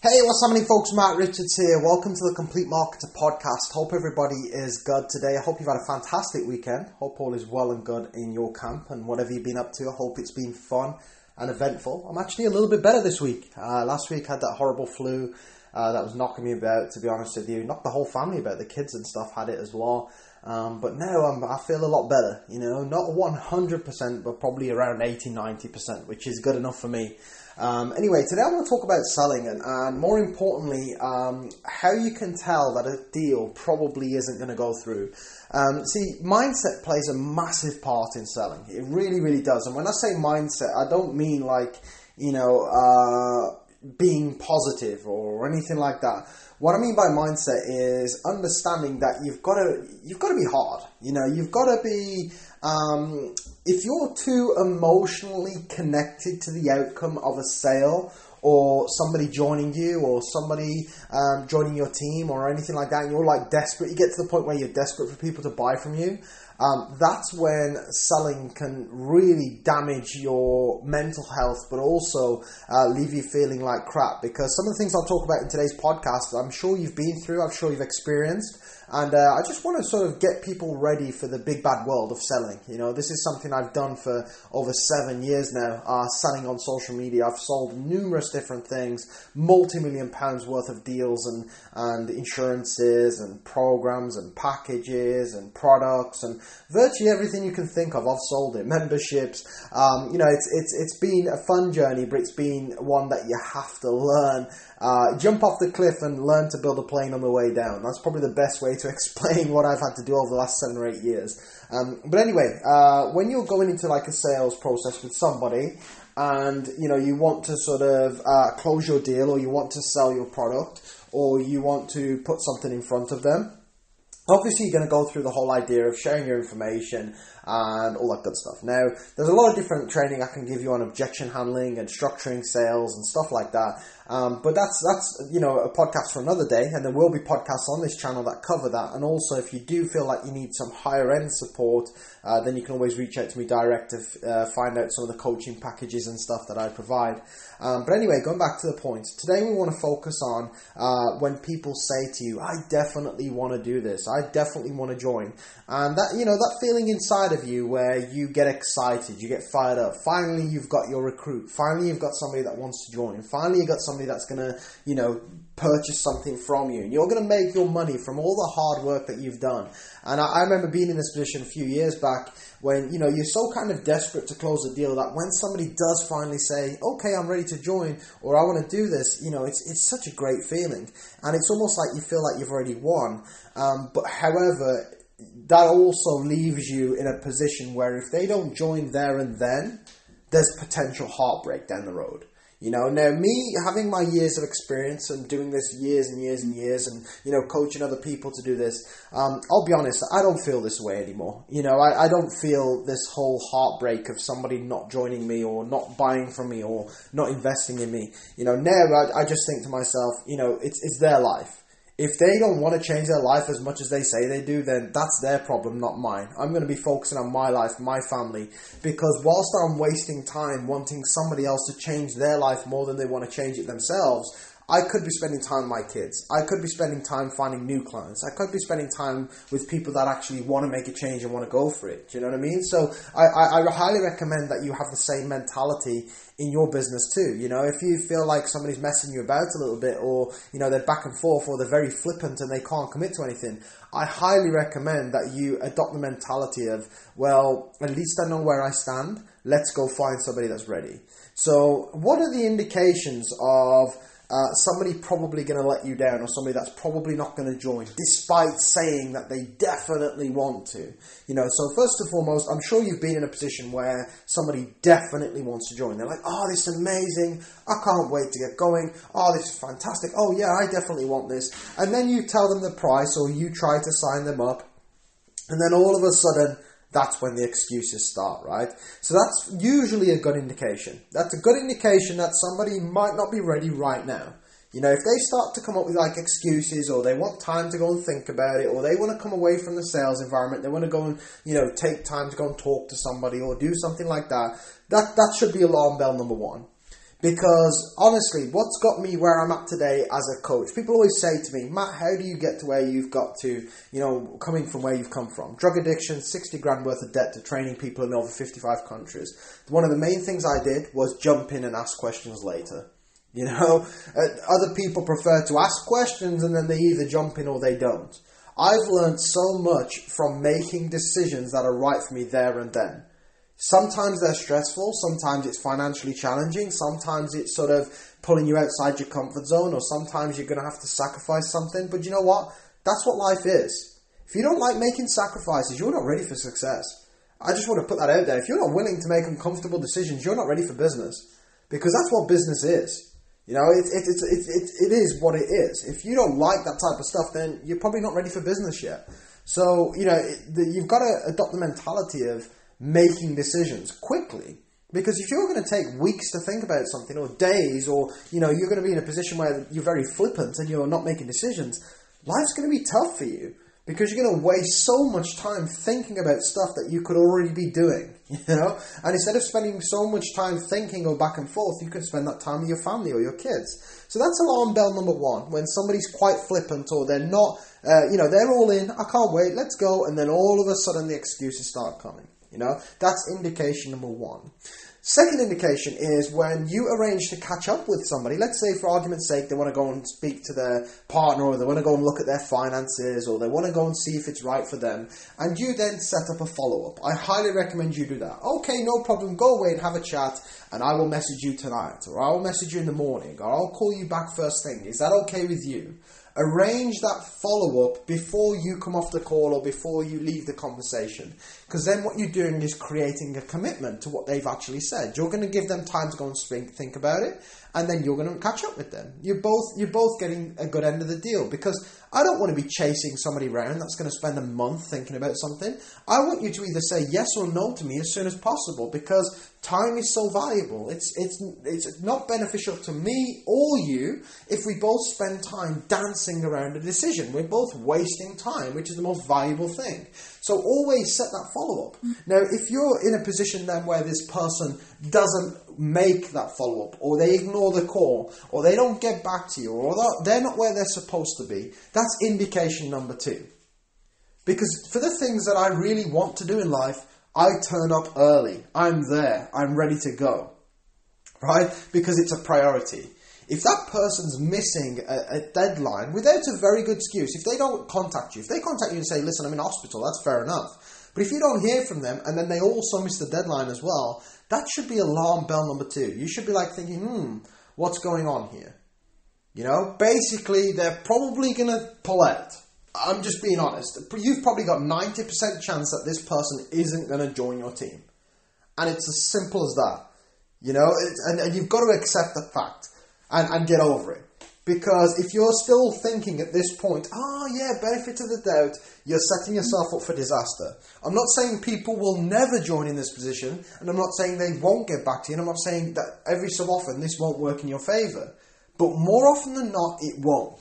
Hey, what's happening, folks? Matt Richards here. Welcome to the Complete Marketer podcast. Hope everybody is good today. I hope you've had a fantastic weekend. Hope all is well and good in your camp and whatever you've been up to. I hope it's been fun and eventful. I'm actually a little bit better this week. Uh, last week I had that horrible flu uh, that was knocking me about, to be honest with you. Knocked the whole family about. The kids and stuff had it as well. Um, but now I'm, I feel a lot better, you know, not 100%, but probably around 80 90%, which is good enough for me. Um, anyway, today I want to talk about selling and, and more importantly, um, how you can tell that a deal probably isn't going to go through. Um, see, mindset plays a massive part in selling. It really, really does. And when I say mindset, I don't mean like, you know, uh, being positive or anything like that. What I mean by mindset is understanding that you've got to you've got to be hard. You know, you've got to be um, if you're too emotionally connected to the outcome of a sale or somebody joining you or somebody um, joining your team or anything like that, and you're like desperate, you get to the point where you're desperate for people to buy from you, um, that's when selling can really damage your mental health, but also uh, leave you feeling like crap. Because some of the things I'll talk about in today's podcast, I'm sure you've been through, I'm sure you've experienced. And uh, I just want to sort of get people ready for the big bad world of selling. You know, this is something I've done for over seven years now, uh, selling on social media. I've sold numerous different things, multi million pounds worth of deals and, and insurances and programs and packages and products and virtually everything you can think of. I've sold it, memberships. Um, you know, it's, it's, it's been a fun journey, but it's been one that you have to learn uh, jump off the cliff and learn to build a plane on the way down. That's probably the best way to explain what I've had to do over the last seven or eight years. Um, but anyway, uh, when you're going into like a sales process with somebody, and you know you want to sort of uh, close your deal, or you want to sell your product, or you want to put something in front of them. Obviously, you're going to go through the whole idea of sharing your information and all that good stuff. Now, there's a lot of different training I can give you on objection handling and structuring sales and stuff like that. Um, but that's that's you know a podcast for another day, and there will be podcasts on this channel that cover that. And also, if you do feel like you need some higher end support, uh, then you can always reach out to me direct to uh, find out some of the coaching packages and stuff that I provide. Um, but anyway, going back to the point, today we want to focus on uh, when people say to you, "I definitely want to do this. I definitely want to join," and that you know that feeling inside of you where you get excited, you get fired up. Finally, you've got your recruit. Finally, you've got somebody that wants to join. Finally, you've got somebody somebody that's going to, you know, purchase something from you. And you're going to make your money from all the hard work that you've done. And I, I, remember being in this position a few years back when, you know, you're so kind of desperate to close a deal that when somebody does finally say, okay, I'm ready to join or I want to do this, you know, it's, it's such a great feeling. And it's almost like you feel like you've already won. Um, but however, that also leaves you in a position where if they don't join there and then, there's potential heartbreak down the road. You know, now me having my years of experience and doing this years and years and years and, you know, coaching other people to do this, um, I'll be honest, I don't feel this way anymore. You know, I, I don't feel this whole heartbreak of somebody not joining me or not buying from me or not investing in me. You know, now I, I just think to myself, you know, it's, it's their life if they don't want to change their life as much as they say they do, then that's their problem, not mine. I'm going to be focusing on my life, my family, because whilst I'm wasting time wanting somebody else to change their life more than they want to change it themselves, I could be spending time with my kids. I could be spending time finding new clients. I could be spending time with people that actually want to make a change and want to go for it. Do you know what I mean? So I, I, I highly recommend that you have the same mentality in your business too. You know, if you feel like somebody's messing you about a little bit or, you know, they're back and forth or they're very flippant and they can't commit to anything, I highly recommend that you adopt the mentality of, well, at least I know where I stand. Let's go find somebody that's ready. So what are the indications of uh, somebody probably going to let you down or somebody that's probably not going to join despite saying that they definitely want to. You know so first and foremost i'm sure you've been in a position where somebody definitely wants to join. They're like oh this is amazing. I can't wait to get going. Oh this is fantastic. Oh yeah i definitely want this. And then you tell them the price or you try to sign them up. And then all of a sudden that's when the excuses start, right? So that's usually a good indication. That's a good indication that somebody might not be ready right now. You know, if they start to come up with like excuses or they want time to go and think about it or they want to come away from the sales environment, they want to go and, you know, take time to go and talk to somebody or do something like that, that, that should be alarm bell number one. Because honestly, what's got me where I'm at today as a coach? People always say to me, Matt, how do you get to where you've got to, you know, coming from where you've come from? Drug addiction, 60 grand worth of debt to training people in over 55 countries. One of the main things I did was jump in and ask questions later. You know, uh, other people prefer to ask questions and then they either jump in or they don't. I've learned so much from making decisions that are right for me there and then. Sometimes they're stressful, sometimes it's financially challenging, sometimes it's sort of pulling you outside your comfort zone, or sometimes you're going to have to sacrifice something. But you know what? That's what life is. If you don't like making sacrifices, you're not ready for success. I just want to put that out there. If you're not willing to make uncomfortable decisions, you're not ready for business. Because that's what business is. You know, it, it, it, it, it, it is what it is. If you don't like that type of stuff, then you're probably not ready for business yet. So, you know, it, the, you've got to adopt the mentality of, making decisions quickly. Because if you're going to take weeks to think about something, or days, or you know you're going to be in a position where you're very flippant and you're not making decisions, life's going to be tough for you because you're going to waste so much time thinking about stuff that you could already be doing. You know, and instead of spending so much time thinking or back and forth, you can spend that time with your family or your kids. So that's alarm bell number one. When somebody's quite flippant or they're not, uh, you know, they're all in. I can't wait. Let's go, and then all of a sudden the excuses start coming. You know, that's indication number one. Second indication is when you arrange to catch up with somebody. Let's say, for argument's sake, they want to go and speak to their partner, or they want to go and look at their finances, or they want to go and see if it's right for them, and you then set up a follow up. I highly recommend you do that. Okay, no problem. Go away and have a chat, and I will message you tonight, or I will message you in the morning, or I'll call you back first thing. Is that okay with you? arrange that follow up before you come off the call or before you leave the conversation. Because then what you're doing is creating a commitment to what they've actually said. You're going to give them time to go and think about it, and then you're going to catch up with them. You're both you're both getting a good end of the deal because I don't want to be chasing somebody around that's going to spend a month thinking about something. I want you to either say yes or no to me as soon as possible because time is so valuable. It's it's it's not beneficial to me or you if we both spend time dancing around a decision. We're both wasting time, which is the most valuable thing. So always set that follow up. Mm. Now, if you're in a position then where this person doesn't make that follow up, or they ignore the call, or they don't get back to you, or they're not where they're supposed to be, that's indication number two. Because for the things that I really want to do in life, I turn up early. I'm there. I'm ready to go. Right? Because it's a priority. If that person's missing a, a, deadline without a very good excuse, if they don't contact you, if they contact you and say, listen, I'm in hospital, that's fair enough. But if you don't hear from them and then they also miss the deadline as well, that should be alarm bell number two. You should be like thinking, hmm, what's going on here? You know, basically, they're probably going to pull out. I'm just being honest. You've probably got 90% chance that this person isn't going to join your team. And it's as simple as that. You know, and, and you've got to accept the fact and, and get over it. Because if you're still thinking at this point, oh yeah, benefit of the doubt, you're setting yourself up for disaster. I'm not saying people will never join in this position, and I'm not saying they won't get back to you, and I'm not saying that every so often this won't work in your favour. But more often than not, it won't.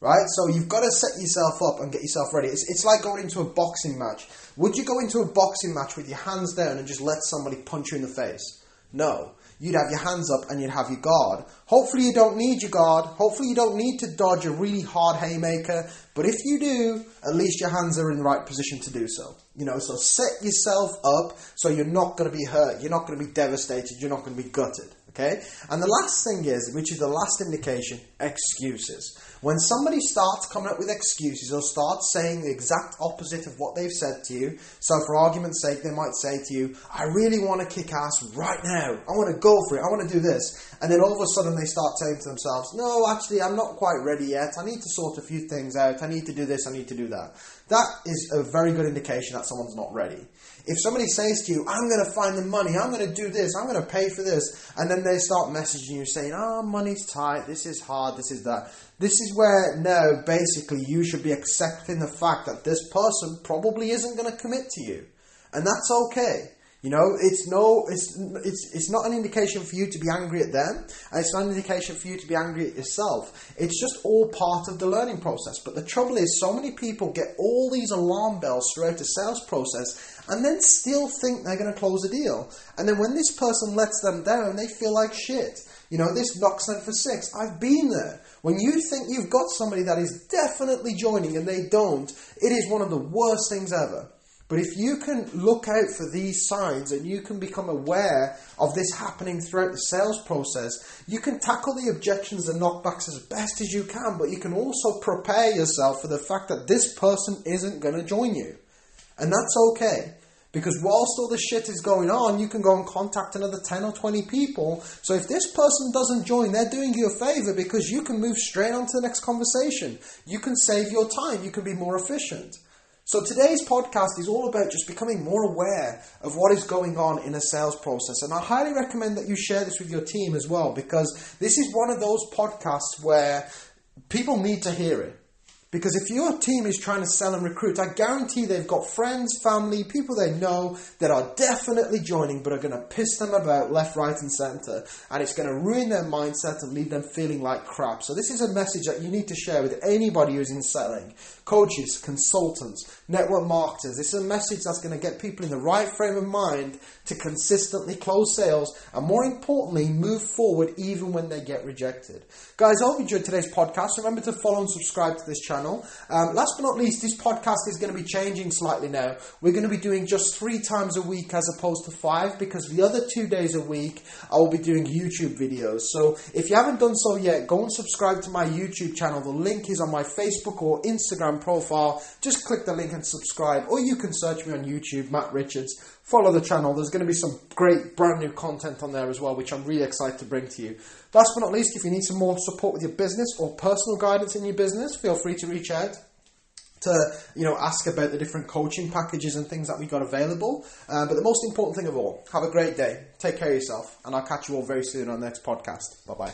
Right? So you've got to set yourself up and get yourself ready. It's, it's like going into a boxing match. Would you go into a boxing match with your hands down and just let somebody punch you in the face? No you'd have your hands up and you'd have your guard. Hopefully, you don't need your guard. Hopefully, you don't need to dodge a really hard haymaker. But if you do, at least your hands are in the right position to do so. You know, so set yourself up so you're not going to be hurt. You're not going to be devastated. You're not going to be gutted. Okay? And the last thing is, which is the last indication, excuses. When somebody starts coming up with excuses or starts saying the exact opposite of what they've said to you, so for argument's sake, they might say to you, I really want to kick ass right now. I want to go for it. I want to do this. And then all of a sudden they start saying to themselves, No, actually, I'm not quite ready yet. I need to sort a few things out. I need to do this. I need to do that. That is a very good indication that someone's not ready. If somebody says to you, I'm going to find the money, I'm going to do this, I'm going to pay for this, and then they start messaging you saying, oh, money's tight, this is hard, this is that. This is where no, basically you should be accepting the fact that this person probably isn't going to commit to you. And that's okay. You know, it's no, it's it's it's not an indication for you to be angry at them, and it's not an indication for you to be angry at yourself. It's just all part of the learning process. But the trouble is, so many people get all these alarm bells throughout the sales process, and then still think they're going to close a deal. And then when this person lets them down, they feel like shit. You know, this knocks them for six. I've been there. When you think you've got somebody that is definitely joining and they don't, it is one of the worst things ever. But if you can look out for these signs and you can become aware of this happening throughout the sales process, you can tackle the objections and knockbacks as best as you can, but you can also prepare yourself for the fact that this person isn't going to join you. And that's okay. Because whilst all this shit is going on, you can go and contact another 10 or 20 people. So if this person doesn't join, they're doing you a favor because you can move straight on to the next conversation. You can save your time, you can be more efficient. So today's podcast is all about just becoming more aware of what is going on in a sales process. And I highly recommend that you share this with your team as well because this is one of those podcasts where people need to hear it. Because if your team is trying to sell and recruit, I guarantee they've got friends, family, people they know that are definitely joining but are going to piss them about left, right, and centre. And it's going to ruin their mindset and leave them feeling like crap. So, this is a message that you need to share with anybody who's in selling coaches, consultants, network marketers. This is a message that's going to get people in the right frame of mind to consistently close sales and, more importantly, move forward even when they get rejected. Guys, I hope you enjoyed today's podcast. Remember to follow and subscribe to this channel. Um, last but not least, this podcast is going to be changing slightly now. We're going to be doing just three times a week as opposed to five because the other two days a week I will be doing YouTube videos. So if you haven't done so yet, go and subscribe to my YouTube channel. The link is on my Facebook or Instagram profile. Just click the link and subscribe, or you can search me on YouTube, Matt Richards. Follow the channel. There's going to be some great brand new content on there as well, which I'm really excited to bring to you. Last but not least, if you need some more support with your business or personal guidance in your business, feel free to reach out to you know ask about the different coaching packages and things that we got available. Uh, but the most important thing of all, have a great day, take care of yourself, and I'll catch you all very soon on the next podcast. Bye bye.